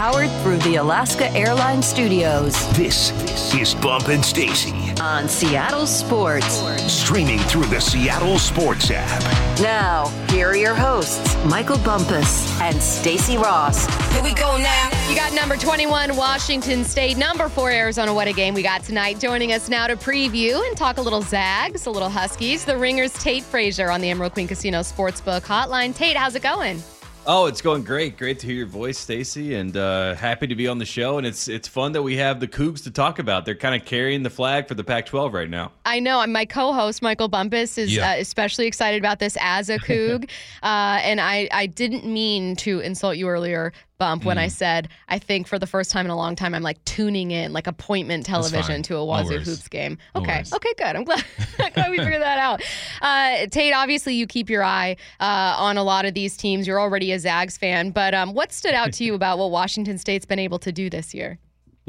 powered through the Alaska Airlines Studios. This is Bump and Stacy on Seattle Sports. Streaming through the Seattle Sports app. Now, here are your hosts, Michael Bumpus and Stacy Rost. Here we go now. You got number 21, Washington State, number four, Arizona. What a game we got tonight. Joining us now to preview and talk a little Zags, a little Huskies, the Ringers, Tate Frazier on the Emerald Queen Casino Sportsbook Hotline. Tate, how's it going? Oh, it's going great. Great to hear your voice, Stacy, and uh, happy to be on the show. And it's it's fun that we have the Cougs to talk about. They're kind of carrying the flag for the Pac-12 right now. I know. My co-host Michael Bumpus is yeah. uh, especially excited about this as a Coug, uh, and I I didn't mean to insult you earlier, bump when I mm. said I think for the first time in a long time I'm like tuning in like appointment television to a Wazoo no Hoops game. Okay, no okay, good. I'm glad, glad we figured that out. Uh, Tate, obviously you keep your eye uh, on a lot of these teams. You're already a Zags fan, but um, what stood out to you about what Washington State's been able to do this year?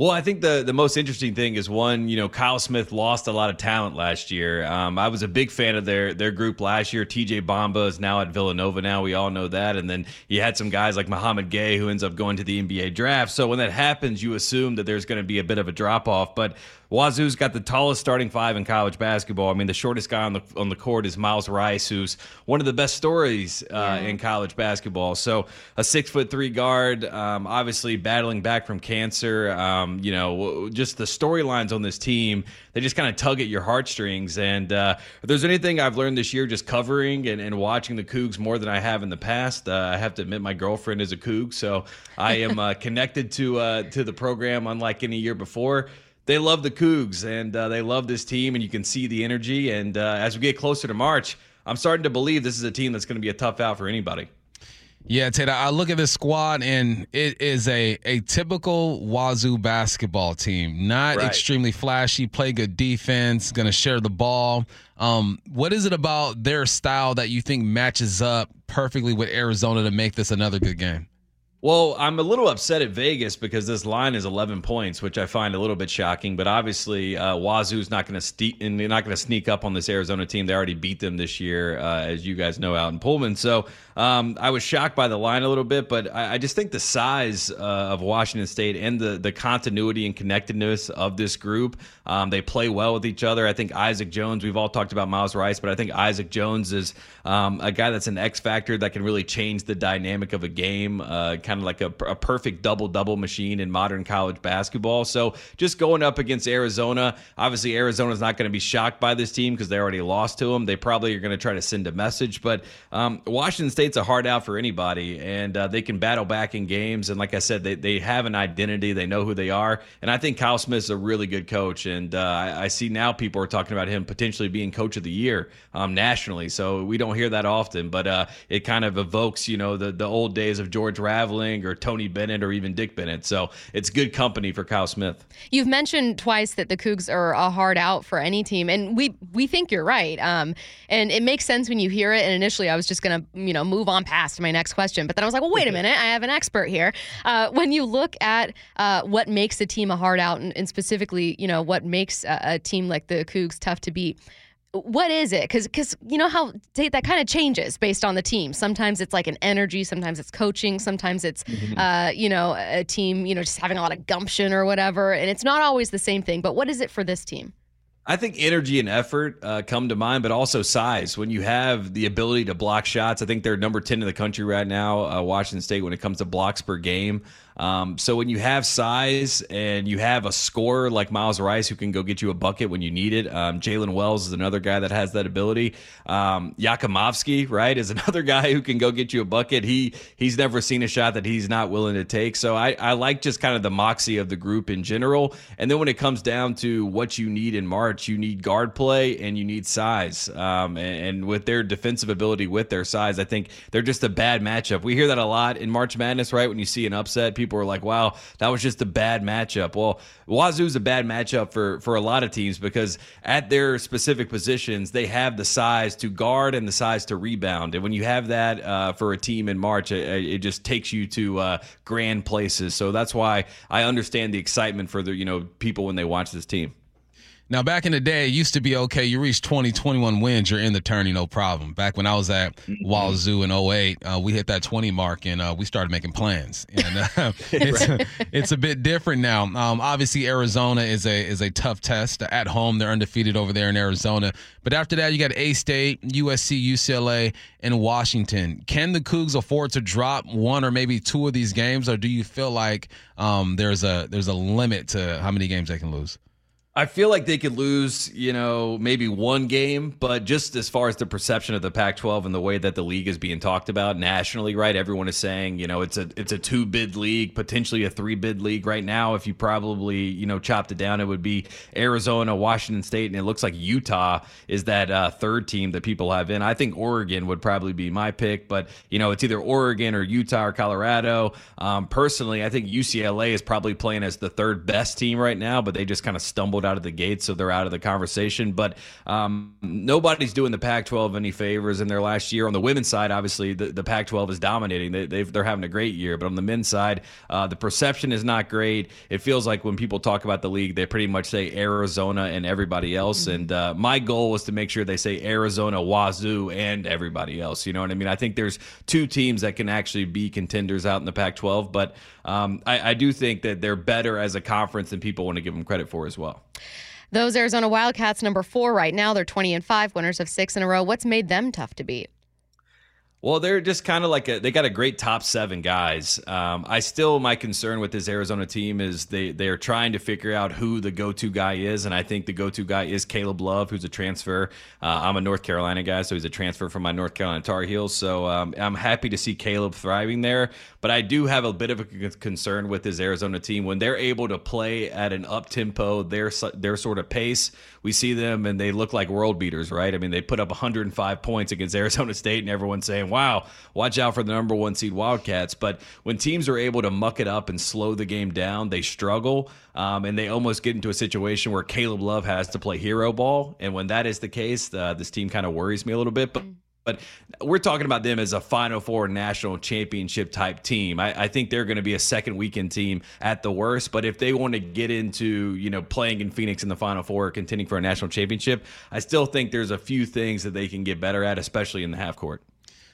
Well, I think the the most interesting thing is one, you know, Kyle Smith lost a lot of talent last year. Um, I was a big fan of their their group last year. TJ Bamba is now at Villanova. Now we all know that, and then you had some guys like Mouhamed Gueye who ends up going to the NBA draft. So when that happens, you assume that there's going to be a bit of a drop off. But Wazoo's got the tallest starting five in college basketball. I mean, the shortest guy on the on the court is Myles Rice, who's one of the best stories uh, yeah. in college basketball. So a six foot three guard, um, obviously battling back from cancer. Um, you know, just the storylines on this team, they just kind of tug at your heartstrings. And uh, if there's anything I've learned this year, just covering and, and watching the Cougs more than I have in the past, uh, I have to admit my girlfriend is a Coug, so I am uh, connected to uh, to the program unlike any year before they love the Cougs and uh, they love this team, and you can see the energy. And uh, as we get closer to March, I'm starting to believe this is a team that's going to be a tough out for anybody. Yeah, Tate, I look at this squad and it is a, a typical Wazoo basketball team. Not right. extremely flashy, play good defense, going to share the ball. Um, what is it about their style that you think matches up perfectly with Arizona to make this another good game? Well, I'm a little upset at Vegas because this line is 11 points, which I find a little bit shocking. But obviously, uh, Wazoo's not going to not going to sneak up on this Arizona team. They already beat them this year, uh, as you guys know, out in Pullman. So um, I was shocked by the line a little bit, but I, I just think the size uh, of Washington State and the the continuity and connectedness of this group, um, they play well with each other. I think Isaac Jones. We've all talked about Myles Rice, but I think Isaac Jones is um, a guy that's an X factor that can really change the dynamic of a game. Uh, kind of like a, a perfect double double machine in modern college basketball. So just going up against Arizona, obviously Arizona's not going to be shocked by this team because they already lost to them. They probably are going to try to send a message, but um, Washington State's a hard out for anybody, and uh, they can battle back in games. And like I said, they they have an identity. They know who they are, and I think Kyle Smith's a really good coach. And uh, I, I, see now people are talking about him potentially being coach of the year um, nationally. So we don't hear that often, but uh, it kind of evokes you know the the old days of George Raveling or Tony Bennett or even Dick Bennett. So it's good company for Kyle Smith. You've mentioned twice that the Cougs are a hard out for any team, and we we think you're right. Um, and it makes sense when you hear it. And initially, I was just gonna you know move on past my next question, but then I was like, well, wait a minute, I have an expert here. Uh, when you look at uh, what makes a team a hard out, and, and specifically, you know, what makes a, a team like the Cougs tough to beat what is it? Because because you know how that kind of changes based on the team. Sometimes it's like an energy, sometimes it's coaching, sometimes it's mm-hmm. uh, you know a team you know just having a lot of gumption or whatever, and it's not always the same thing. But what is it for this team? I think energy and effort uh, come to mind, but also size. When you have the ability to block shots, I think they're number 10 in the country right now, uh, Washington State, when it comes to blocks per game. Um, so when you have size and you have a scorer like Myles Rice who can go get you a bucket when you need it, um, Jaylen Wells is another guy that has that ability. Um, Jakimovski, right, is another guy who can go get you a bucket. He he's never seen a shot that he's not willing to take. So I, I like just kind of the moxie of the group in general. And then when it comes down to what you need in March, you need guard play and you need size. Um, and, and with their defensive ability, with their size, I think they're just a bad matchup. We hear that a lot in March Madness, right? When you see an upset people are like, wow, that was just a bad matchup. Well, Wazoo's a bad matchup for, for a lot of teams because at their specific positions, they have the size to guard and the size to rebound. And when you have that uh, for a team in March, it, it just takes you to uh, grand places. So that's why I understand the excitement for the you know people when they watch this team. Now, back in the day, it used to be okay. You reach 20, 21 wins, you're in the tourney, no problem. Back when I was at. Wazoo in 08, uh, we hit that 20 mark and uh, we started making plans. And uh, it's, right. it's a bit different now. Um, obviously, Arizona is a is a tough test. At home, they're undefeated over there in Arizona. But after that, you got A State, USC, UCLA, and Washington. Can the Cougs afford to drop one or maybe two of these games, or do you feel like um, there's a there's a limit to how many games they can lose? I feel like they could lose, you know, maybe one game, but just as far as the perception of the Pac-12 and the way that the league is being talked about nationally, right? Everyone is saying, you know, it's a it's a two bid league, potentially a three bid league right now. If you probably, you know, chopped it down, it would be Arizona, Washington State, and it looks like Utah is that uh, third team that people have in. I think Oregon would probably be my pick, but you know, it's either Oregon or Utah or Colorado. Um, personally, I think UCLA is probably playing as the third best team right now, but they just kind of stumbled out of the gate, so they're out of the conversation. But um, nobody's doing the Pac-12 any favors in their last year. On the women's side, obviously, the, the Pac-12 is dominating. They, are having a great year. But on the men's side, uh, the perception is not great. It feels like when people talk about the league, they pretty much say Arizona and everybody else. And uh, my goal was to make sure they say Arizona, Wazoo, and everybody else. You know what I mean? I think there's two teams that can actually be contenders out in the Pac-12, but um, I, I do think that they're better as a conference than people want to give them credit for as well. Those Arizona Wildcats, number four right now, they're 20 and five, winners of six in a row. What's made them tough to beat? Well, they're just kind of like a, they got a great top seven guys. Um, I still my concern with this Arizona team is they they are trying to figure out who the go to guy is, and I think the go to guy is Caleb Love, who's a transfer. Uh, I'm a North Carolina guy, so he's a transfer from my North Carolina Tar Heels. So um, I'm happy to see Caleb thriving there, but I do have a bit of a concern with this Arizona team when they're able to play at an up tempo, their their sort of pace. We see them and they look like world beaters, right? I mean, they put up 105 points against Arizona State, and everyone's saying wow, watch out for the number one seed Wildcats. But when teams are able to muck it up and slow the game down, they struggle. Um, and they almost get into a situation where Caleb Love has to play hero ball. And when that is the case, uh, this team kind of worries me a little bit. But but we're talking about them as a Final Four national championship type team. I, I think they're going to be a second weekend team at the worst. But if they want to get into, you know, playing in Phoenix in the Final Four, contending for a national championship, I still think there's a few things that they can get better at, especially in the half court.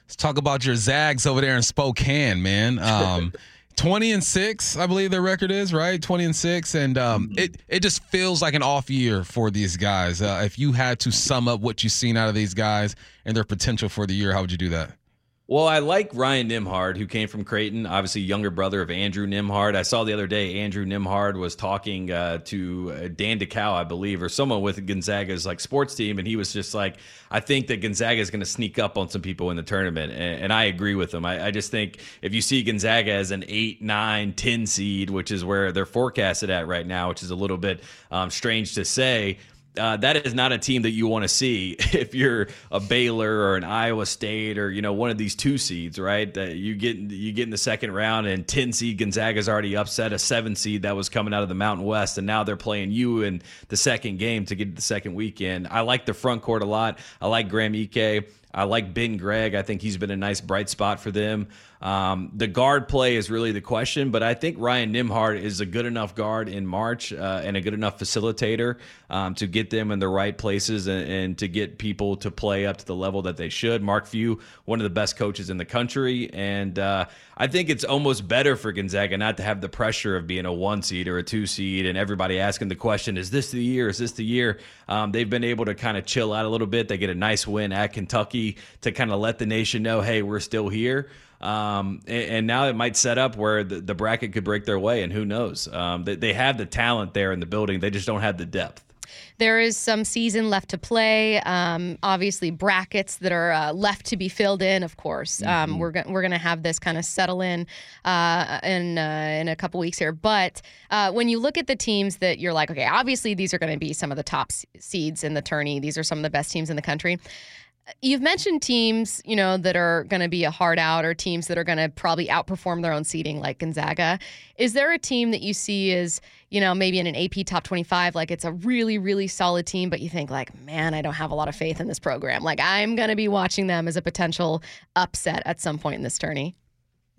Let's talk about your Zags over there in Spokane, man. Um, 20 and 6 i believe their record is right 20 and 6 and um, mm-hmm. it, it just feels like an off year for these guys uh, if you had to sum up what you've seen out of these guys and their potential for the year how would you do that well, I like Ryan Nembhard, who came from Creighton, obviously younger brother of Andrew Nembhard. I saw the other day Andrew Nembhard was talking uh, to uh, Dan Dickau, I believe, or someone with Gonzaga's like sports team, and he was just like, "I think that Gonzaga is going to sneak up on some people in the tournament," and, and I agree with him. I, I, just think if you see Gonzaga as an eight, nine, ten seed, which is where they're forecasted at right now, which is a little bit um, strange to say uh, that is not a team that you want to see if you're a Baylor or an Iowa State or you know one of these two seeds, right? That you get you get in the second round and ten seed Gonzaga's already upset a seven seed that was coming out of the Mountain West, and now they're playing you in the second game to get the second weekend. I like the front court a lot. I like Graham Ike. I like Ben Gregg. I think he's been a nice bright spot for them. Um, the guard play is really the question, but I think Ryan Nembhard is a good enough guard in March uh, and a good enough facilitator um, to get them in the right places and, and, to get people to play up to the level that they should. Mark Few, one of the best coaches in the country, and uh, I think it's almost better for Gonzaga not to have the pressure of being a one seed or a two seed and everybody asking the question, "Is this the year? Is this the year?" Um, they've been able to kind of chill out a little bit. They get a nice win at Kentucky to kind of let the nation know, "Hey, we're still here." Um, and, and, now it might set up where the, the, bracket could break their way, and who knows? Um, they, they have the talent there in the building, they just don't have the depth. There is some season left to play. Um, obviously, brackets that are uh, left to be filled in. Of course, um, mm-hmm. we're go- we're going to have this kind of settle in uh, in uh, in a couple weeks here. But uh, when you look at the teams that you're like, okay, obviously these are going to be some of the top seeds in the tourney. These are some of the best teams in the country. You've mentioned teams, you know, that are going to be a hard out or teams that are going to probably outperform their own seeding like Gonzaga. Is there a team that you see as, you know, maybe in an AP top 25 like it's a really really solid team but you think like, man, I don't have a lot of faith in this program. Like I'm going to be watching them as a potential upset at some point in this tourney?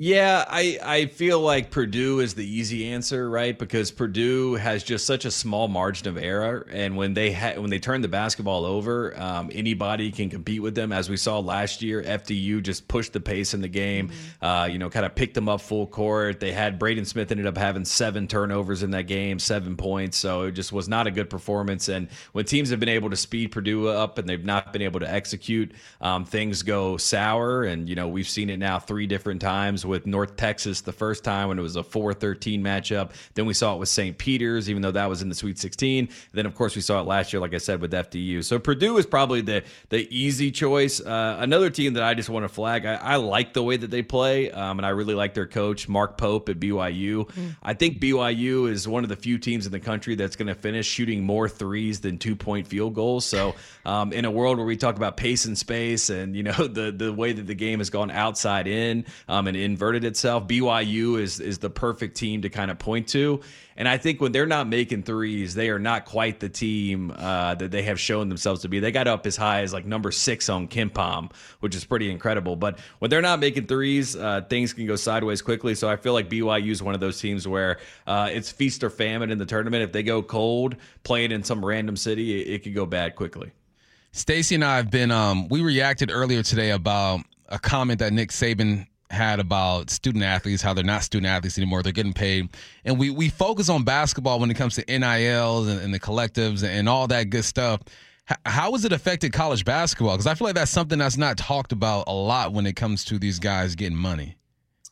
Yeah, I, I feel like Purdue is the easy answer, right? Because Purdue has just such a small margin of error, and when they ha- when they turn the basketball over, um, anybody can compete with them. As we saw last year, FDU just pushed the pace in the game. Mm-hmm. Uh, you know, kind of picked them up full court. They had Braden Smith ended up having seven turnovers in that game, seven points. So it just was not a good performance. And when teams have been able to speed Purdue up and they've not been able to execute, um, things go sour. And you know, we've seen it now three different times with North Texas the first time when it was a 4-13 matchup. Then we saw it with St. Peter's, even though that was in the Sweet 16. Then of course we saw it last year, like I said, with FDU. So Purdue is probably the the easy choice. Uh, another team that I just want to flag. I, I like the way that they play, um, and I really like their coach Mark Pope at BYU. Mm. I think BYU is one of the few teams in the country that's going to finish shooting more threes than two point field goals. So um, in a world where we talk about pace and space, and you know the the way that the game has gone outside in um, and in inverted itself. BYU is is the perfect team to kind of point to, and I think when they're not making threes, they are not quite the team uh, that they have shown themselves to be. They got up as high as like number six on KenPom, which is pretty incredible. But when they're not making threes, uh, things can go sideways quickly. So I feel like BYU is one of those teams where uh, it's feast or famine in the tournament. If they go cold, playing in some random city, it, it could go bad quickly. Stacy and I have been. Um, we reacted earlier today about a comment that Nick Saban had about student athletes, how they're not student athletes anymore, they're getting paid. And we, we focus on basketball when it comes to NILs and, and the collectives and all that good stuff. H- how has it affected college basketball? Because I feel like that's something that's not talked about a lot when it comes to these guys getting money.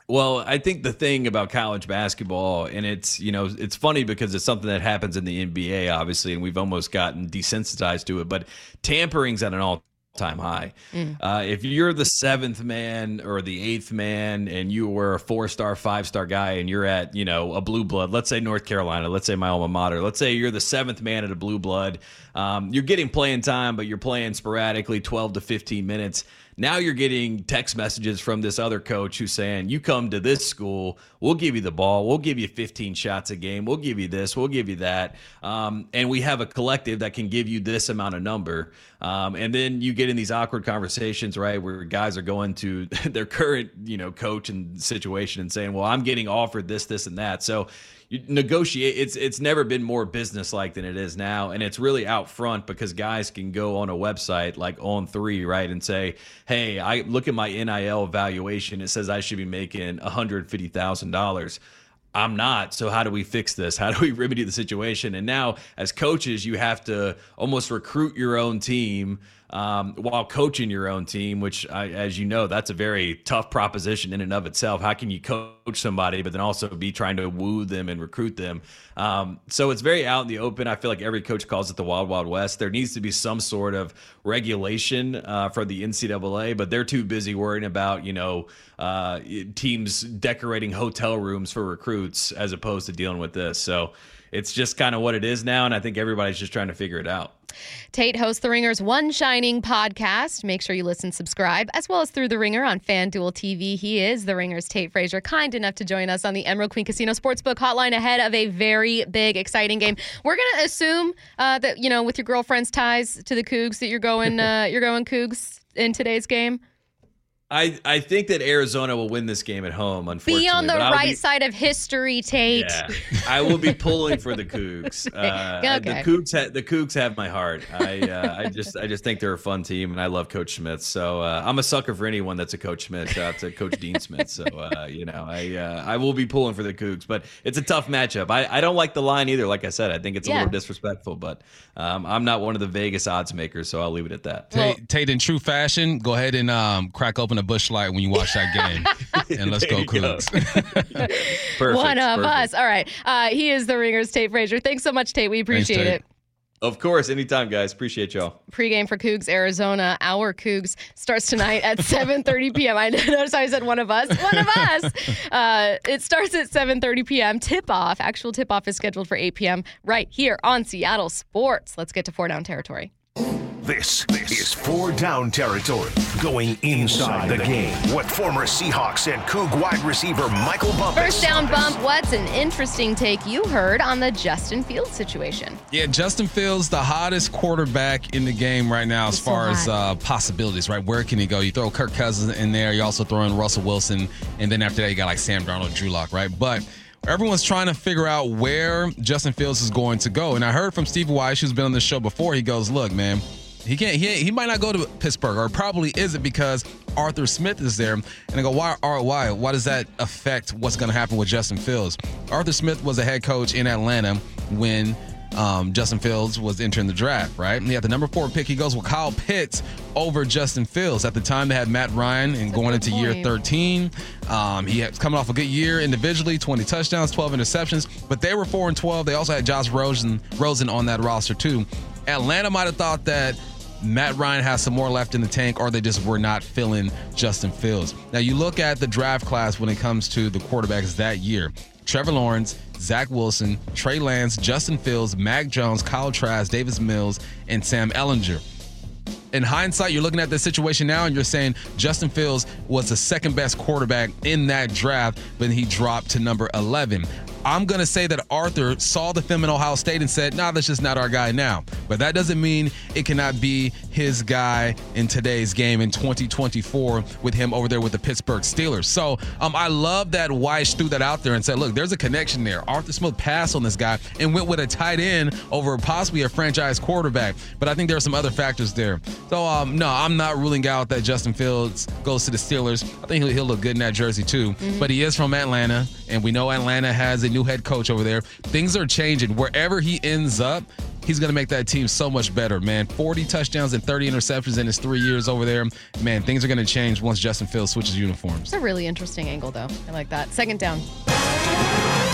Well, I think the thing about college basketball, and it's you know it's funny because it's something that happens in the NBA, obviously, and we've almost gotten desensitized to it. But tampering's at an all time high. Mm. Uh, if you're the seventh man or the eighth man and you were a four star, five star guy and you're at, you know, a blue blood, let's say North Carolina, let's say my alma mater, let's say you're the seventh man at a blue blood, um, you're getting playing time, but you're playing sporadically 12 to 15 minutes. Now you're getting text messages from this other coach who's saying, You come to this school, we'll give you the ball, we'll give you 15 shots a game, we'll give you this, we'll give you that. Um, and we have a collective that can give you this amount of number. Um, and then you get in these awkward conversations, right, where guys are going to their current, you know, coach and situation and saying, Well, I'm getting offered this, this, and that. So you negotiate it's it's never been more business like than it is now and it's really out front because guys can go on a website like on three right and say hey i look at my nil evaluation it says i should be making $150000 I'm not. So how do we fix this? How do we remedy the situation? And now, as coaches, you have to almost recruit your own team um, while coaching your own team, which, I, as you know, that's a very tough proposition in and of itself. How can you coach somebody, but then also be trying to woo them and recruit them? Um, so it's very out in the open. I feel like every coach calls it the Wild Wild West. There needs to be some sort of regulation uh, for the NCAA, but they're too busy worrying about, you know, uh, teams decorating hotel rooms for recruits as opposed to dealing with this. So it's just kind of what it is now. And I think everybody's just trying to figure it out. Tate hosts The Ringer's One Shining podcast. Make sure you listen, subscribe, as well as through The Ringer on FanDuel TV. He is The Ringer's Tate Frazier, kind enough to join us on the Emerald Queen Casino Sportsbook hotline ahead of a very big, exciting game. We're going to assume uh, that, you know, with your girlfriend's ties to the Cougs, that you're going, uh, you're going Cougs in today's game. I, I think that Arizona will win this game at home. Unfortunately, be on the right be, side of history, Tate. Yeah, I will be pulling for the Cougs. Uh, okay. The Cougs, ha- the Cougs have my heart. I uh, I just I just think they're a fun team, and I love Coach Smith. So uh, I'm a sucker for anyone that's a Coach Smith. Shout out to Coach Dean Smith. So uh, you know, I uh, I will be pulling for the Cougs, but it's a tough matchup. I, I don't like the line either. Like I said, I think it's a yeah. little disrespectful, but um, I'm not one of the Vegas odds makers, so I'll leave it at that. Tate, Tate in true fashion, go ahead and um, crack open a Busch Light when you watch that game. and let's go, Cougs. perfect, One of perfect. us. All right. Uh, he is the Ringers, Tate Frazier. Thanks so much, Tate. We appreciate Thanks, Tate. it. Of course, anytime, guys. Appreciate y'all. Pregame for Cougs Arizona. Our Cougs starts tonight at 7:30 p.m. I noticed I said one of us. One of us. Uh, it starts at 7:30 p.m. Tip off. Actual tip off is scheduled for 8 p.m. right here on Seattle Sports. Let's get to four down territory. This, this is four down territory. Going inside the game with former Seahawks and Coug wide receiver Michael Bumpus. First down bump. What's an interesting take you heard on the Justin Fields situation? Yeah, Justin Fields, the hottest quarterback in the game right now as He's so far as uh, possibilities, right? Where can he go? You throw Kirk Cousins in there. You also throw in Russell Wilson. And then after that, you got like Sam Darnold, Drew Lock, right? But everyone's trying to figure out where Justin Fields is going to go. And I heard from Steve Weiss, who's been on the show before, he goes, look, man, he can't. He, he might not go to Pittsburgh, or probably isn't because Arthur Smith is there. And I go, why? Why? Why does that affect what's going to happen with Justin Fields? Arthur Smith was a head coach in Atlanta when um, Justin Fields was entering the draft, right? And he had the number four pick. He goes with Kyle Pitts over Justin Fields. At the time, they had Matt Ryan, and going into year 13, um, he was coming off a good year individually, 20 touchdowns, 12 interceptions. But they were four and 12. They also had Josh Rosen, Rosen on that roster too. Atlanta might have thought that Matt Ryan has some more left in the tank, or they just were not filling Justin Fields. Now, you look at the draft class when it comes to the quarterbacks that year Trevor Lawrence, Zach Wilson, Trey Lance, Justin Fields, Mac Jones, Kyle Trask, Davis Mills, and Sam Ehlinger in hindsight, you're looking at the situation now and you're saying Justin Fields was the second best quarterback in that draft, but he dropped to number 11. I'm going to say that Arthur saw the film in Ohio State and said, nah, that's just not our guy now. But that doesn't mean it cannot be his guy in today's game in 2024 with him over there with the Pittsburgh Steelers. So um, I love that Weiss threw that out there and said, look, there's a connection there. Arthur Smith passed on this guy and went with a tight end over possibly a franchise quarterback. But I think there are some other factors there. So um, no, I'm not ruling out that Justin Fields goes to the Steelers. I think he'll, he'll look good in that jersey too. But he is from Atlanta, and we know Atlanta has a new head coach over there. Things are changing. Wherever he ends up, he's going to make that team so much better, man. 40 touchdowns and 30 interceptions in his three years over there. Man, things are going to change once Justin Fields switches uniforms. It's a really interesting angle, though. I like that. Second down.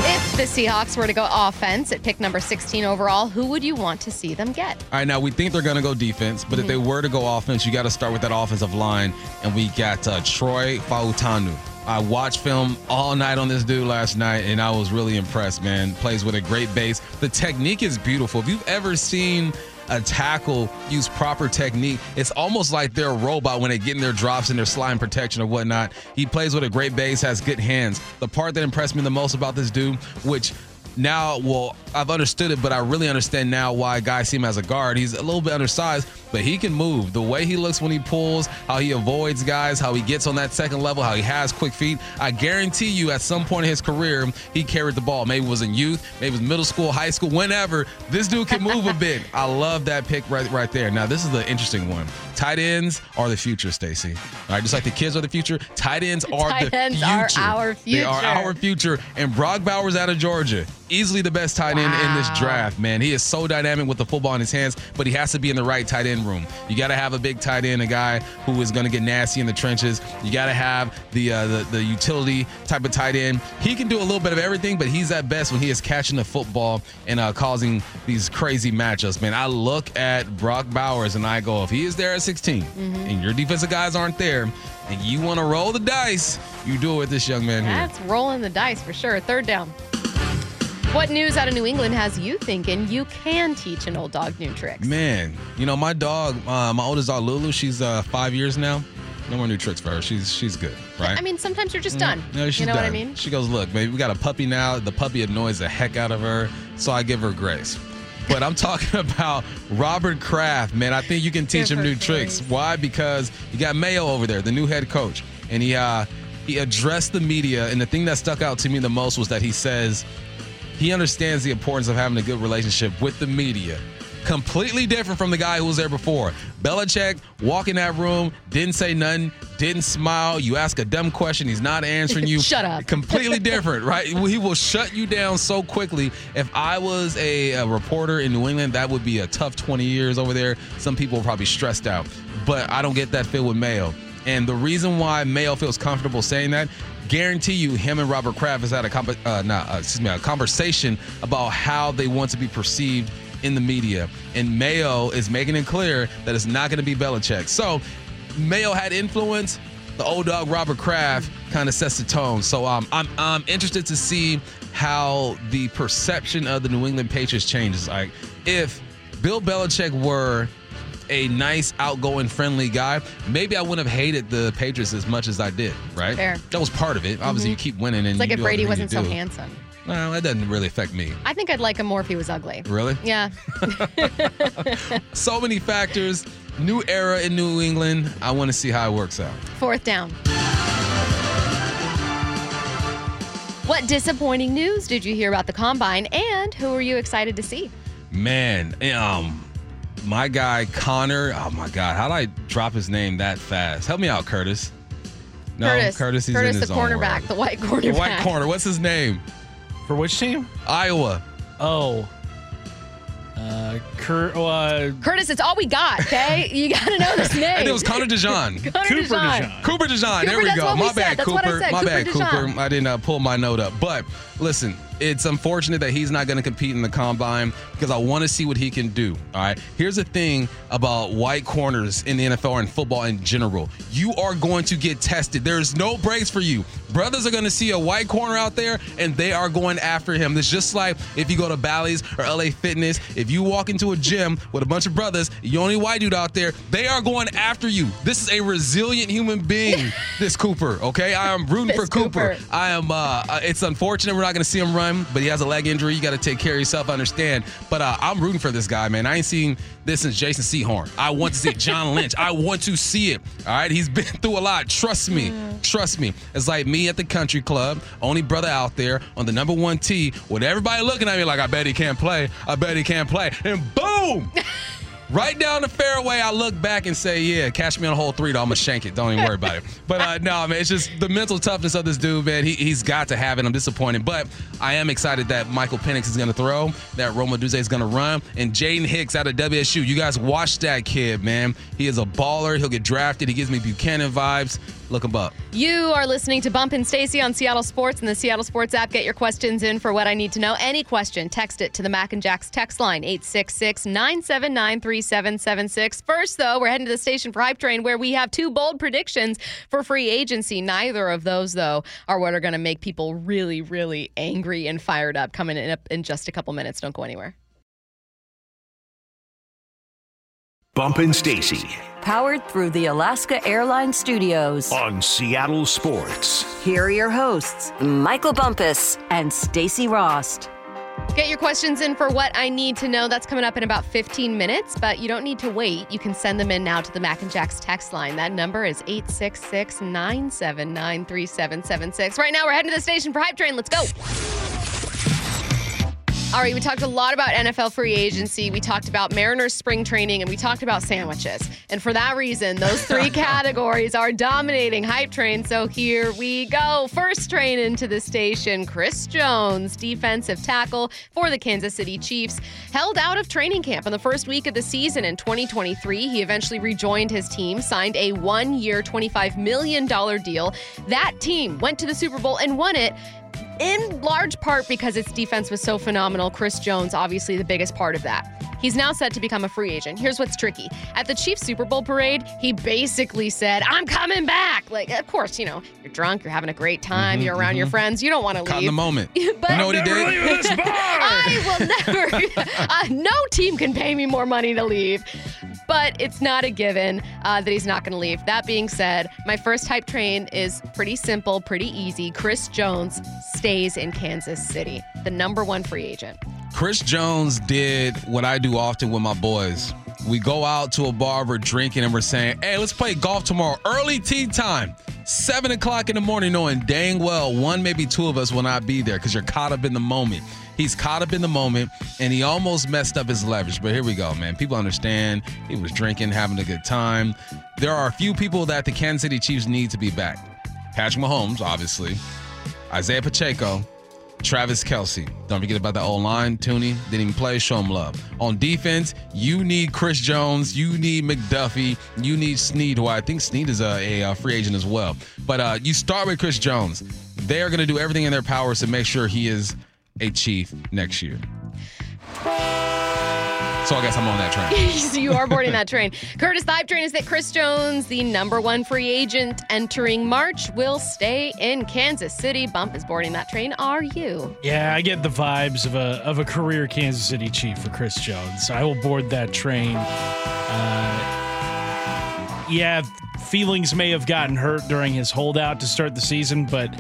If the Seahawks were to go offense at pick number 16 overall, who would you want to see them get? All right, now we think they're going to go defense, but if they were to go offense, you got to start with that offensive line. And we got uh, Troy Fautanu. I watched film all night on this dude last night, and I was really impressed, man. Plays with a great base. The technique is beautiful. If you've ever seen a tackle use proper technique, it's almost like they're a robot when they get in their drops and their slime protection or whatnot. He plays with a great base, has good hands. The part that impressed me the most about this dude, which now, well, I've understood it, but I really understand now why guys see him as a guard. He's a little bit undersized, but he can move. The way he looks when he pulls, how he avoids guys, how he gets on that second level, how he has quick feet. I guarantee you, at some point in his career, he carried the ball. Maybe it was in youth, maybe it was middle school, high school, whenever. This dude can move a bit. I love that pick right, right there. Now, this is the interesting one. Tight ends are the future, Stacy. All right, just like the kids are the future, tight ends are Tight the ends future. are our future. They are our future. And Brock Bowers out of Georgia, easily the best tight end in this draft, man. He is so dynamic with the football in his hands, but he has to be in the right tight end room. You got to have a big tight end, a guy who is going to get nasty in the trenches. You got to have the, uh, the the utility type of tight end. He can do a little bit of everything, but he's at best when he is catching the football and uh, causing these crazy matchups, man. I look at Brock Bowers and I go, if he is there at 16 and your defensive guys aren't there, and you want to roll the dice, you do it with this young man here. That's rolling the dice for sure. Third down. What news out of New England has you thinking you can teach an old dog new tricks? Man, you know my dog, uh, my oldest dog Lulu. She's uh, five years now. No more new tricks for her. She's she's good, right? I mean, sometimes you're just done. No, she's you know what I mean? She goes, look, baby, we got a puppy now. The puppy annoys the heck out of her, so I give her grace. But I'm talking about Robert Kraft, man. I think you can teach him new tricks. Why? Because you got Mayo over there, the new head coach, and he uh, he addressed the media. And the thing that stuck out to me the most was that he says he understands the importance of having a good relationship with the media. Completely different from the guy who was there before. Belichick walk in that room, didn't say nothing, didn't smile. You ask a dumb question, he's not answering you. Shut up. Completely different, right? He will shut you down so quickly. If I was a, a reporter in New England, that would be a tough 20 years over there. Some people are probably stressed out, but I don't get that feel with Mayo. And the reason why Mayo feels comfortable saying that, guarantee you, him and Robert Kraft has had a, uh, uh, excuse me, a conversation about how they want to be perceived in the media. And Mayo is making it clear that it's not going to be Belichick. So Mayo had influence. The old dog Robert Kraft kind of sets the tone. So um, I'm I'm interested to see how the perception of the New England Patriots changes. Like if Bill Belichick were a nice, outgoing, friendly guy, maybe I wouldn't have hated the Patriots as much as I did. Right? Fair. That was part of it. Obviously, you keep winning, and It's like if Brady wasn't so handsome. No, that doesn't really affect me. I think I'd like him more if he was ugly. Really? Yeah. So many factors. New era in New England. I want to see how it works out. Fourth down. What disappointing news did you hear about the combine, and who are you excited to see? Man, um, my guy Connor. Oh my God, how did I drop his name that fast? Help me out, Curtis. No, Curtis. Curtis. He's Curtis, in his the own cornerback, the white cornerback. The white corner. What's his name? For which team? Iowa. Oh. Uh, Kurt, uh, Curtis, it's all we got. Okay, you got to know this name. And it was Connor DeJean. Connor Cooper DeJean. DeJean. Cooper DeJean. there Cooper, we go. what we My bad, That's what I Cooper. My Cooper bad, DeJean. Cooper. I didn't uh, pull my note up. But listen, it's unfortunate that he's not going to compete in the combine because I want to see what he can do. All right. Here's the thing about white corners in the NFL and football in general you are going to get tested. There's no breaks for you. Brothers are going to see a white corner out there and they are going after him. It's just like if you go to Bally's or LA Fitness, if you walk into a gym with a bunch of brothers, you only white dude out there, they are going after you. This is a resilient human being, this Cooper, okay? I am rooting for Cooper. Cooper. I am, uh, uh, it's unfortunate we're not going to see him run, but he has a leg injury. You got to take care of yourself, I understand. But uh, I'm rooting for this guy, man. I ain't seen this since Jason Sehorn. I want to see it. John Lynch. I want to see it. All right. He's been through a lot. Trust me. Trust me. It's like me at the country club, only brother out there on the number one tee with everybody looking at me like, I bet he can't play. I bet he can't play. And boom! Right down the fairway, I look back and say, "Yeah, catch me on hole three, though. I'm gonna shank it. Don't even worry about it." But uh, no, man, it's just the mental toughness of this dude, man. He, he's got to have it. I'm disappointed, but I am excited that Michael Penix is gonna throw, that Rome Odunze is gonna run, and Jaden Hicks out of WSU. You guys watch that kid, man. He is a baller. He'll get drafted. He gives me Buchanan vibes. Look him up. You are listening to Bump and Stacy on Seattle Sports and the Seattle Sports app. Get your questions in for what I need to know. Any question, text it to the Mac and Jacks text line 866-979-3776. First, though, we're heading to the station for Hype Train where we have two bold predictions for free agency. Neither of those, though, are what are going to make people really, really angry and fired up. Coming in in just a couple minutes. Don't go anywhere. Bump and Stacy Powered through the Alaska Airlines Studios. on Seattle Sports. Here are your hosts, Michael Bumpus and Stacy Rost. Get your questions in for what I need to know. That's coming up in about 15 minutes, but you don't need to wait. You can send them in now to the Mac and Jacks text line. That number is 866 979 3776. Right now, we're heading to the station for Hype Train. Let's go. All right, we talked a lot about NFL free agency. We talked about Mariners spring training and we talked about sandwiches. And for that reason, those three categories are dominating Hype Train. So here we go. First train into the station Chris Jones, defensive tackle for the Kansas City Chiefs, held out of training camp in the first week of the season in 2023. He eventually rejoined his team, signed a one year, $25 million deal. That team went to the Super Bowl and won it in large part because its defense was so phenomenal. Chris Jones, obviously the biggest part of that. He's now set to become a free agent. Here's what's tricky. At the Chiefs Super Bowl parade, he basically said, I'm coming back. Like, of course, you know, you're drunk, you're having a great time, you're around your friends, you don't want to leave. Caught in the moment. But- you know what he did? leave this bar! I will never. uh, no team can pay me more money to leave. But it's not a given uh, that he's not going to leave. That being said, my first hype train is pretty simple, pretty easy. Chris Jones stays in Kansas City, the number one free agent. Chris Jones did what I do often with my boys. We go out to a bar, we're drinking, and we're saying, hey, let's play golf tomorrow. Early tee time. Seven o'clock in the morning, knowing dang well one, maybe two of us will not be there because you're caught up in the moment. He's caught up in the moment and he almost messed up his leverage. But here we go, man. People understand he was drinking, having a good time. There are a few people that the Kansas City Chiefs need to be back. Patrick Mahomes, obviously. Isaiah Pacheco, Travis Kelce. Don't forget about that old line. Thuney didn't even play. Show him love. On defense, you need Chris Jones. You need McDuffie. You need Sneed, who I think Sneed is a, a, uh, free agent as well. But uh, you start with Chris Jones. They are going to do everything in their powers to make sure he is a Chief next year. So I guess I'm on that train. you are boarding that train. Curtis, the hype train is that Chris Jones, the number one free agent entering March, will stay in Kansas City. Bump is boarding that train. Are you? Yeah, I get the vibes of a of a career Kansas City Chief for Chris Jones. I will board that train. Uh, yeah, feelings may have gotten hurt during his holdout to start the season, but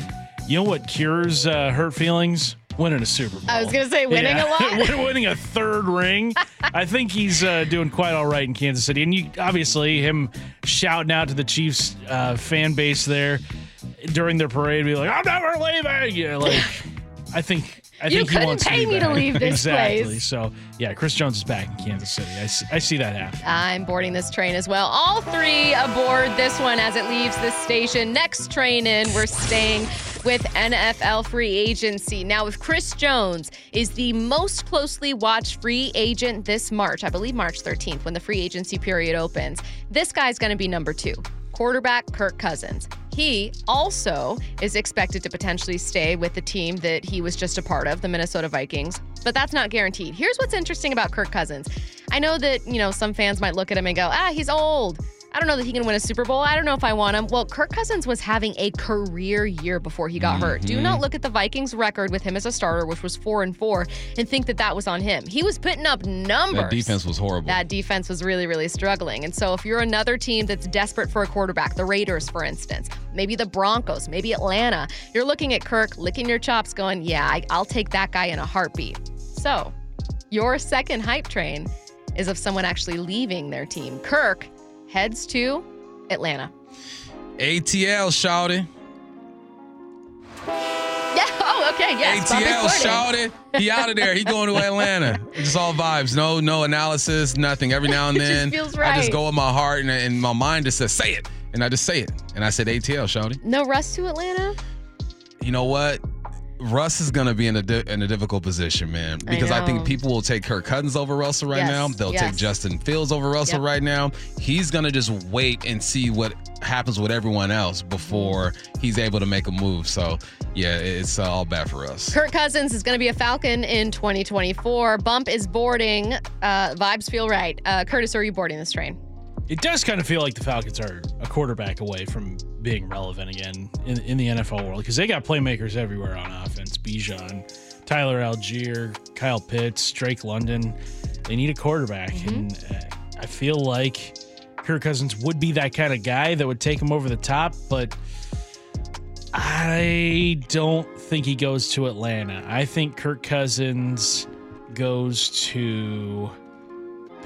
you know what cures uh, hurt feelings? Winning a Super Bowl. I was gonna say winning a lot. winning a third ring. I think he's uh, doing quite all right in Kansas City, and you obviously him shouting out to the Chiefs uh, fan base there during their parade, be like, "I'm never leaving." Yeah, like I think. I You think he couldn't wants pay to, me to leave this exactly. place. So yeah, Chris Jones is back in Kansas City. I see, I see that happen. I'm boarding this train as well. All three aboard this one as it leaves this station. Next train in, we're staying with NFL free agency. Now, if Chris Jones is the most closely watched free agent this March, I believe March 13th, when the free agency period opens, this guy's going to be number two. Quarterback Kirk Cousins. He also is expected to potentially stay with the team that he was just a part of, the Minnesota Vikings, but that's not guaranteed. Here's what's interesting about Kirk Cousins. I know that, you know, some fans might look at him and go, ah, he's old. I don't know that he can win a Super Bowl. I don't know if I want him. Well, Kirk Cousins was having a career year before he got hurt. Do not mm-hmm. look at the Vikings record with him as a starter, which was four and four, and think that that was on him. He was putting up numbers. That defense was horrible. That defense was really, really struggling. And so, if you're another team that's desperate for a quarterback, the Raiders, for instance, maybe the Broncos, maybe Atlanta, you're looking at Kirk, licking your chops, going, Yeah, I, I'll take that guy in a heartbeat. So, your second hype train is of someone actually leaving their team. Kirk heads to Atlanta. ATL shouted. Yeah. Oh, okay. Yes. ATL shouted. He out of there. He going to Atlanta. It's just all vibes. No, no analysis, nothing. Every now and then, feels I just go with my heart and, and my mind just says, "Say it," and I just say it. And I said ATL shouted. No Russ to Atlanta. You know what? Russ is going to be in a di- in a difficult position, man, because I, think people will take Kirk Cousins over Russell right Yes, now. They'll yes. take Justin Fields over Russell Yep. right now. He's going to just wait and see what happens with everyone else before he's able to make a move. So, yeah, it's uh, all bad for us. Kirk Cousins is going to be a Falcon in 2024. Bump is boarding. Uh, vibes feel right. Uh, Curtis, are you boarding this train? It does kind of feel like the Falcons are a quarterback away from being relevant again in, in the NFL world because they got playmakers everywhere on offense. Bijan, Tyler Allgeier, Kyle Pitts, Drake London. They need a quarterback, and uh, I feel like Kirk Cousins would be that kind of guy that would take him over the top, but I don't think he goes to Atlanta. I think Kirk Cousins goes to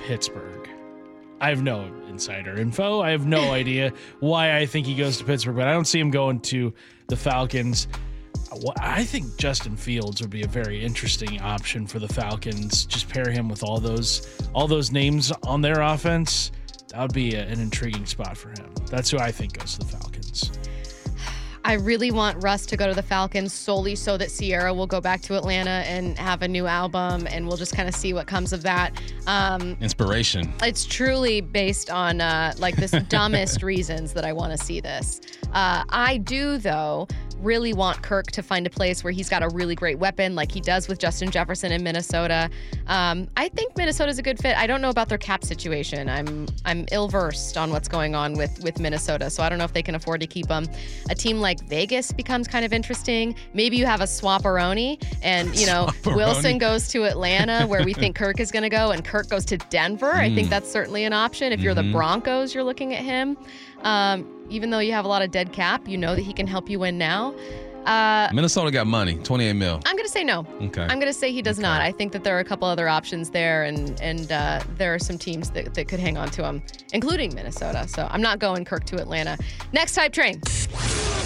Pittsburgh. I have no insider info. I have no idea why I think he goes to Pittsburgh, but I don't see him going to the Falcons. I think Justin Fields would be a very interesting option for the Falcons. Just pair him with all those all those names on their offense. That would be a- an intriguing spot for him. That's who I think goes to the Falcons. I really want Russ to go to the Falcons solely so that Ciara will go back to Atlanta and have a new album, and we'll just kind of see what comes of that. Um, Inspiration. it's truly based on uh, like this dumbest reasons that I want to see this. Uh, I do though really want Kirk to find a place where he's got a really great weapon, like he does with Justin Jefferson in Minnesota. Um, I think Minnesota's a good fit. I don't know about their cap situation. I'm I'm ill versed on what's going on with with Minnesota, so I don't know if they can afford to keep him. A team like Vegas becomes kind of interesting. Maybe you have a swapperoni, and you know. Wilson goes to Atlanta, where we think Kirk is going to go, and Kirk goes to Denver. I think that's certainly an option. If you're the Broncos, you're looking at him. Um, even though you have a lot of dead cap, you know that he can help you win now. Uh, Minnesota got money, 28 mil. I'm going to say no. Okay. I'm going to say he does not. I think that there are a couple other options there, and and uh, there are some teams that, that could hang on to him, including Minnesota. So I'm not going Kirk to Atlanta. Next type train.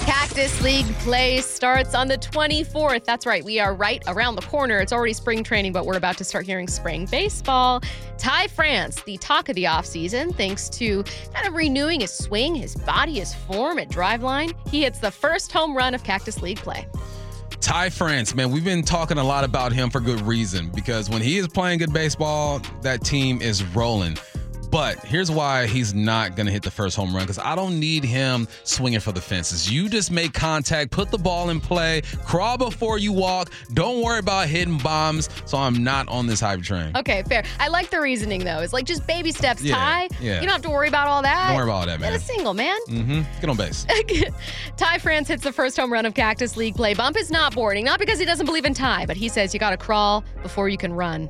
Cactus League play starts on the 24th. That's right. We are right around the corner. It's already spring training, but we're about to start hearing spring baseball. Ty France, the talk of the offseason, thanks to kind of renewing his swing, his body, his form at driveline. He hits the first home run of Cactus League play. Ty France, man, we've been talking a lot about him for good reason because when he is playing good baseball, that team is rolling. But here's why he's not going to hit the first home run because I don't need him swinging for the fences. You just make contact, put the ball in play, crawl before you walk. Don't worry about hitting bombs. So I'm not on this hype train. Okay, fair. I like the reasoning though. It's like just baby steps, Yeah, Ty. yeah. You don't have to worry about all that. Don't worry about all that, Get man. a single, man. Mm-hmm. Get on base. Ty France hits the first home run of Cactus League play. Bump is not boarding, not because he doesn't believe in Ty, but he says you got to crawl before you can run.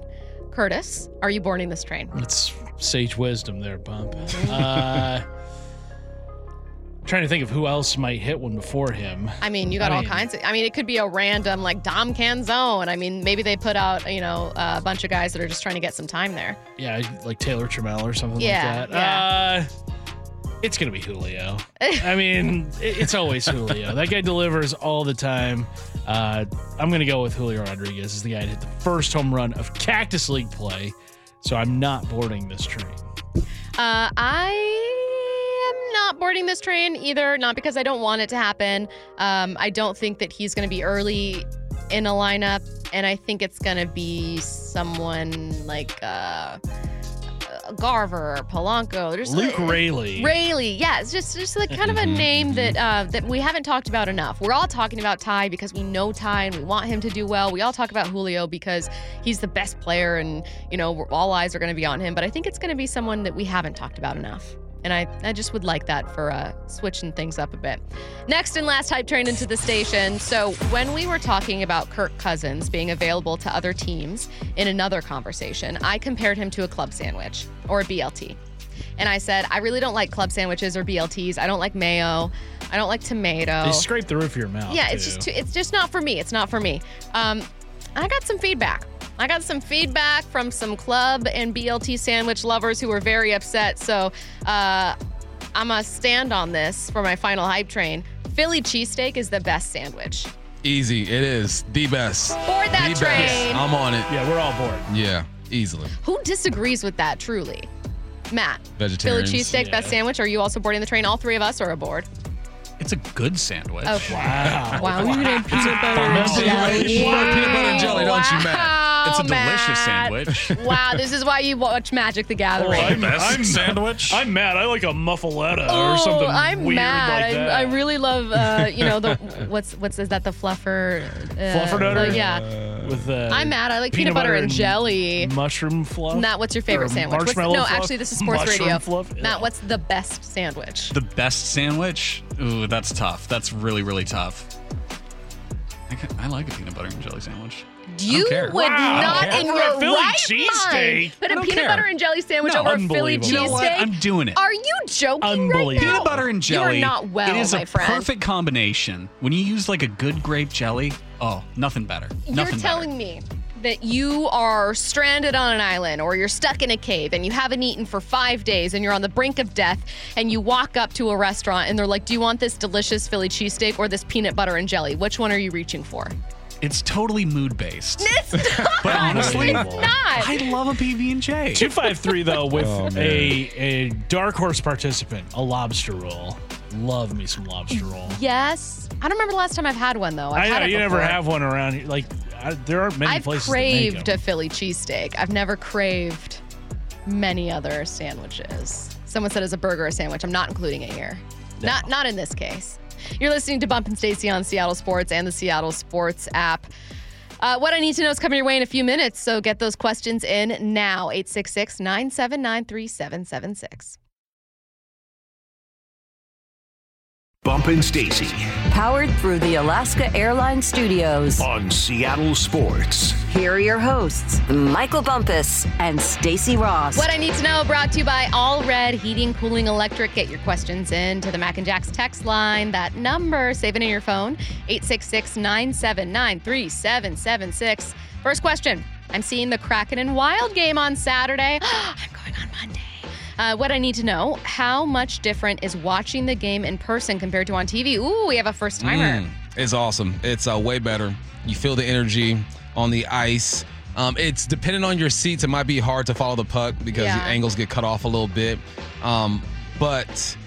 Curtis, are you boarding this train? It's sage wisdom there, Bump. Uh, trying to think of who else might hit one before him. I mean, you got I all mean- kinds of. I mean, it could be a random like Dom Canzone. I mean, maybe they put out you know a bunch of guys that are just trying to get some time there. Yeah, like Taylor Trammell or something Yeah, like that. Uh, it's gonna be Julio. I mean, it's always Julio. That guy delivers all the time. Uh, I'm gonna go with Julio Rodriguez as the guy that hit the first home run of Cactus League play. So I'm not boarding this train. Uh, I am not boarding this train either. Not because I don't want it to happen. Um, I don't think that he's going to be early in a lineup, and I think it's going to be someone like uh, Garver or Polanco. There's Luke Raleigh. Raleigh, yeah, it's just just like kind of a name that uh, that we haven't talked about enough. We're all talking about Ty because we know Ty and we want him to do well. We all talk about Julio because he's the best player and you know all eyes are going to be on him. But I think it's going to be someone that we haven't talked about enough. And I, I just would like that for uh, switching things up a bit. Next and last hype train into the station. So, when we were talking about Kirk Cousins being available to other teams in another conversation, I compared him to a club sandwich or a BLT. And I said, I really don't like club sandwiches or BLTs. I don't like mayo. I don't like tomato. They scrape the roof of your mouth. yeah, it's too. just too, it's just not for me. It's not for me. Um, I got some feedback. I got some feedback from some club and BLT sandwich lovers who were very upset. So uh, I'm gonna stand on this for my final hype train. Philly cheesesteak is the best sandwich. Easy. It is the best. Board that the train. Best. I'm on it. Yeah, we're all bored. Yeah, easily. Who disagrees with that truly? Matt, Vegetarian. Philly Vegetarians. cheesesteak, best sandwich. Are you also boarding the train? All three of us are aboard. It's a good sandwich. Oh, Wow. wow. You did peanut butter and jelly. You love peanut butter and jelly, don't you, Matt? It's a delicious sandwich. Wow, this is why you watch Magic the Gathering. I'm, Best I'm sandwich. I'm mad. I like a muffaletta Oh, or something I'm weird mad. like that. I, I really love, uh, you know, the what's what's is that the fluffer? Uh, Fluffernutter? the- yeah, with uh, I'm mad. I like peanut, butter, and jelly. mushroom fluff. Matt, what's your favorite Or sandwich? What's- no, fluff? actually, this is sports Mushroom radio. Fluff? Matt, what's the best sandwich? The best sandwich? Ooh, that's tough. That's really, really tough. I, ca- I like a peanut butter and jelly sandwich. You care. would Wow. not Over in a your Philly right cheesesteak? mind put a peanut care. butter and jelly sandwich No, over a Philly unbelievable. You know what? cheesesteak. I'm doing it. Are you joking right Unbelievable. now? Peanut butter and jelly. You are not well, It is my a friend. perfect combination. When you use like a good grape jelly, oh, nothing better. You're nothing telling me that you are stranded on an island or you're stuck in a cave and you haven't eaten for five days and you're on the brink of death and you walk up to a restaurant and they're like, Do you want this delicious Philly cheesesteak or this peanut butter and jelly? Which one are you reaching for? It's totally mood based. It's not. But honestly, it's not. I love a PB and J. Two five three though with Oh, a a dark horse participant, a lobster roll. Love me some lobster roll. yes. I don't remember the last time I've had one though. I've I had know you never have one around here. Like I, there aren't many I've places. make craved a Philly cheesesteak. I've never craved many other sandwiches. Someone said it's a burger a sandwich. I'm not including it here. Not not in this case. You're listening to Bump and Stacy on Seattle Sports and the Seattle Sports app. Uh, what I need to know is coming your way in a few minutes, so get those questions in now. 866 979 3776. Bump and Stacy Powered through the Alaska Airlines Studios. on Seattle Sports. Here are your hosts, Michael Bumpus and Stacy Rost. What I need to know brought to you by All Red Heating, Cooling, Electric. Get your questions in to the Mac and Jacks text line. That number, save it in your phone, 866 979 3776. First question I'm seeing the Kraken and Wild game on Saturday. I'm going on Monday. Uh, what I need to know how much different is watching the game in person compared to on TV? Ooh, we have a first timer. Mm, it's awesome. It's uh, way better. You feel the energy on the ice. Um, it's depending on your seats. It might be hard to follow the puck because Yeah. the angles get cut off a little bit. Um, but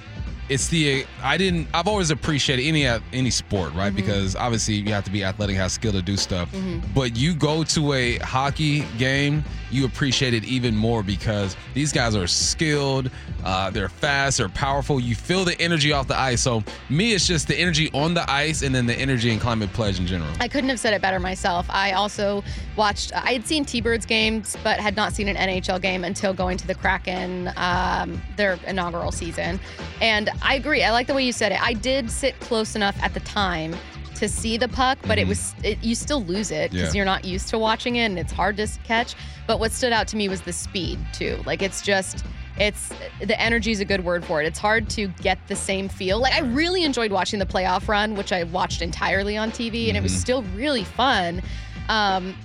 it's the I didn't. I've always appreciated any any sport, right? Mm-hmm. Because obviously you have to be athletic, have skill to do stuff. But you go to a hockey game, you appreciate it even more because these guys are skilled, uh, they're fast, they're powerful. You feel the energy off the ice. So me, it's just the energy on the ice and then the energy and Climate Pledge in general. I couldn't have said it better myself. I also watched, I had seen T Birds games, but had not seen an NHL game until going to the Kraken, um, their inaugural season. And I agree. I like the way you said it. I did sit close enough at the time to see the puck, but it was it, you still lose it because Yeah. you're not used to watching it and it's hard to catch. But what stood out to me was the speed too. Like it's just it's the energy is a good word for it. It's hard to get the same feel. Like I really enjoyed watching the playoff run, which I watched entirely on TV, and it was still really fun. Um,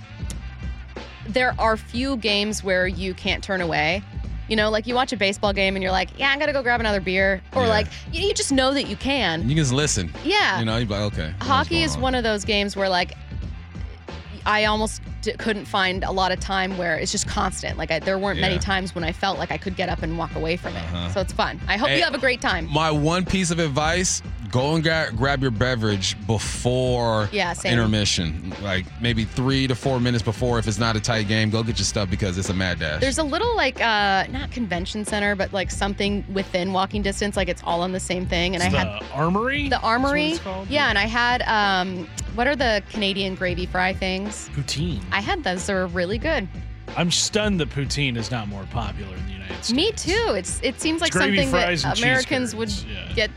there are few games where you can't turn away. You know, like you watch a baseball game and you're like, yeah, I'm gonna go grab another beer, or Yeah. like you, you just know that you can. You can just listen. Yeah. You know, you're like, okay. Hockey is on? one of those games where like I almost d- couldn't find a lot of time where it's just constant. Like I, there weren't many times when I felt like I could get up and walk away from it. So it's fun. I hope Hey, you have a great time. My one piece of advice: go and gra- grab your beverage before Yeah, intermission. Like maybe three to four minutes before. If it's not a tight game, go get your stuff because it's a mad dash. There's a little like uh not convention center, but like something within walking distance. Like it's all on the same thing. And I the had armory. the armory. it's called? Yeah, and I had um what are the Canadian gravy fry things? poutine. I had those. They were really good. I'm stunned that poutine is not more popular in the United States. Me too. It's it seems like gravy something that Americans would yeah. get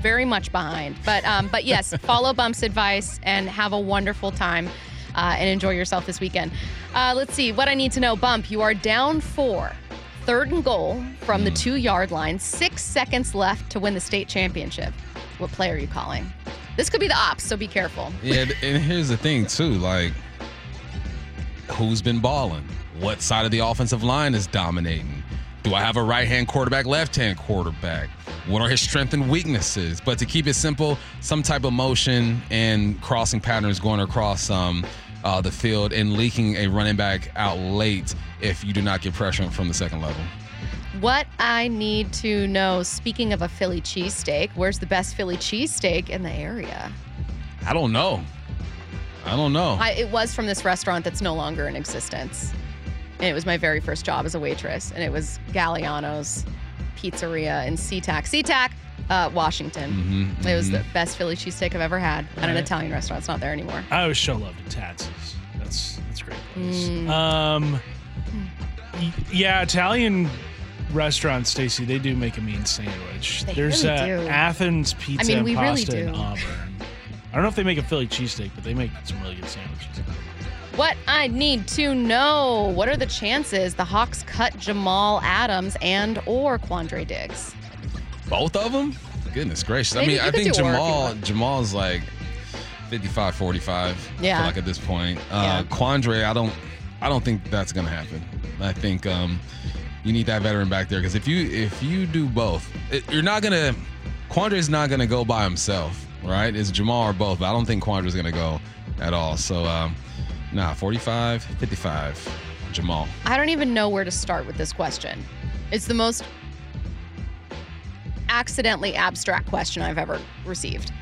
very much behind. But um, but yes, follow Bump's advice and have a wonderful time uh, and enjoy yourself this weekend. Uh, let's see what I need to know. Bump, you are down four, third and goal from Hmm. the two yard line. Six seconds left to win the state championship. What play are you calling? This could be the ops, so be careful. Yeah, and here's the thing too, like who's been balling? What side of the offensive line is dominating? Do I have a right-hand quarterback, left-hand quarterback? What are his strengths and weaknesses? But to keep it simple, some type of motion and crossing patterns going across um, uh, the field and leaking a running back out late if you do not get pressure from the second level. What I need to know, speaking of a Philly cheesesteak, where's the best Philly cheesesteak in the area? I don't know. I don't know. I, it was from this restaurant that's no longer in existence. And it was my very first job as a waitress. And it was Galliano's Pizzeria in SeaTac. SeaTac, uh, Washington. It was the best Philly cheesesteak I've ever had at an Italian restaurant. It's not there anymore. I always show love to Tat's. That's that's a great place. Mm. Um, yeah, Italian restaurants, Stacy, they do make a mean sandwich. They There's really uh, do. Athens Pizza I mean, and we really Pasta in do. Auburn. I don't know if they make a Philly cheesesteak, but they make some really good sandwiches. What I need to know, what are the chances the Hawks cut Jamal Adams and or Quandre Diggs? Both of them? Goodness gracious. Maybe I mean, you I could think do work if you Jamal want. Jamal's like 55 45. I Yeah. feel like at this point. Uh Yeah. Quandre, I don't I don't think that's going to happen. I think um you need that veteran back there because if you if you do both, it, you're not going to Quandre's not going to go by himself, right? It's Jamal or both, but I don't think Quandre's going to go at all. So um nah, 45 55 Jamal. I don't even know where to start with this question. It's the most accidentally abstract question I've ever received.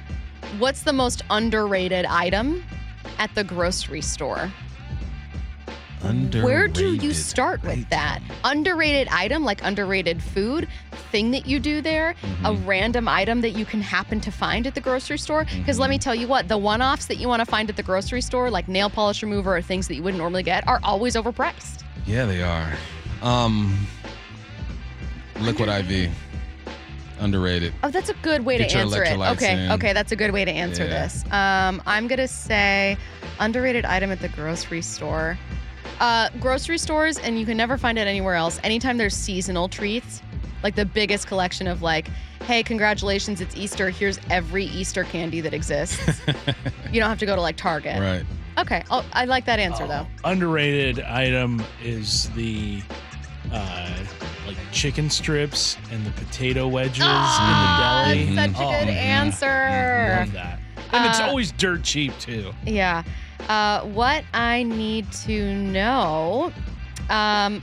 What's the most underrated item at the grocery store? Where do you start with item. that? Underrated item, like underrated food, thing that you do there, a random item that you can happen to find at the grocery store. Because let me tell you what, the one offs that you want to find at the grocery store, like nail polish remover or things that you wouldn't normally get, are always overpriced. Yeah, they are. Um, Liquid IV, underrated. Oh, that's a good way Get to answer it. Okay, in. okay, that's a good way to answer Yeah. this. Um, I'm gonna say underrated item at the grocery store. Uh, grocery stores, and you can never find it anywhere else. Anytime there's seasonal treats, like the biggest collection of like, hey, congratulations, it's Easter. Here's every Easter candy that exists. you don't have to go to like Target. Right. Okay, oh, I like that answer Oh, though. Underrated item is the uh, like chicken strips and the potato wedges Ah, in the deli. that's such a Oh, good mhm. answer. Love that. And it's Uh, always dirt cheap too. Yeah. Uh, what I need to know, um,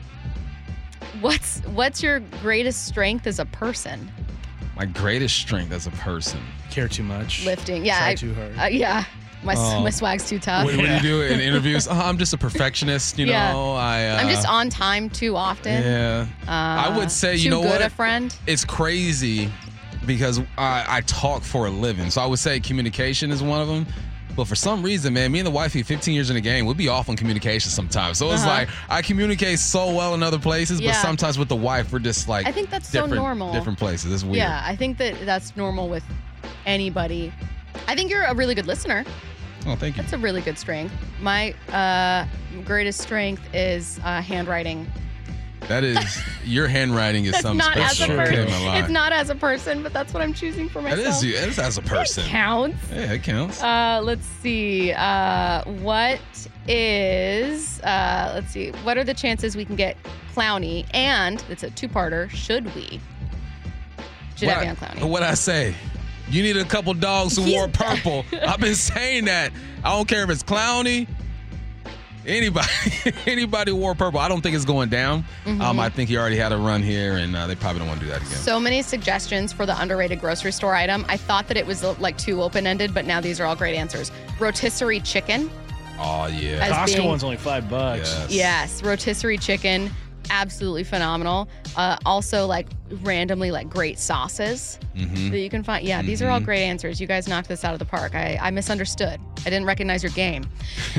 what's what's your greatest strength as a person? My greatest strength as a person. Care too much. Lifting. Yeah. Try I- too hard. Uh, yeah. My, my swag's too tough. What, what do you do in interviews? Oh, I'm just a perfectionist, you Yeah. know. I uh, I'm just on time too often. Yeah. I would say, you know good what? a friend. It's crazy because I, I talk for a living. So I would say communication is one of them. But for some reason, man, me and the wifey, 15 years in the game, we'd be off on communication sometimes. So it's Uh-huh. like I communicate so well in other places, but sometimes with the wife, we're just like I think that's so normal. Different places. It's weird. Yeah, I think that that's normal with anybody. I think you're a really good listener. Oh, thank you. That's a really good strength. My uh, greatest strength is uh, handwriting. That is your handwriting is something not as a person. Okay. It's not as a person, but that's what I'm choosing for That myself. is you. That is as a person. Counts. Yeah, it counts. Uh, let's see. Uh, what is? Uh, let's see. What are the chances we can get Clowney? And it's a two-parter. Should we? Should what, have you on Clowney? what I say? You need a couple dogs who He's- wore purple. I've been saying that. I don't care if it's Clowny, anybody, anybody wore purple. I don't think it's going down. Um, I think he already had a run here, and uh, they probably don't want to do that again. So many suggestions for the underrated grocery store item. I thought that it was uh, like too open ended, but now these are all great answers. Rotisserie chicken. oh yeah. As Costco being- one's only five bucks. Yes. Yes, rotisserie chicken. Absolutely phenomenal. Uh, also, like randomly, like great sauces Mm-hmm. that you can find. Yeah, these are all great answers. You guys knocked this out of the park. I, I misunderstood. I didn't recognize your game.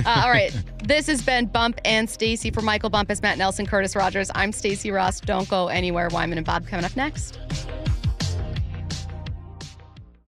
Uh, all right, this has been Bump and Stacy for Michael Bumpus, Matt Nelson, Curtis Rogers. I'm Stacy Rost. Don't go anywhere. Wyman and Bob coming up next.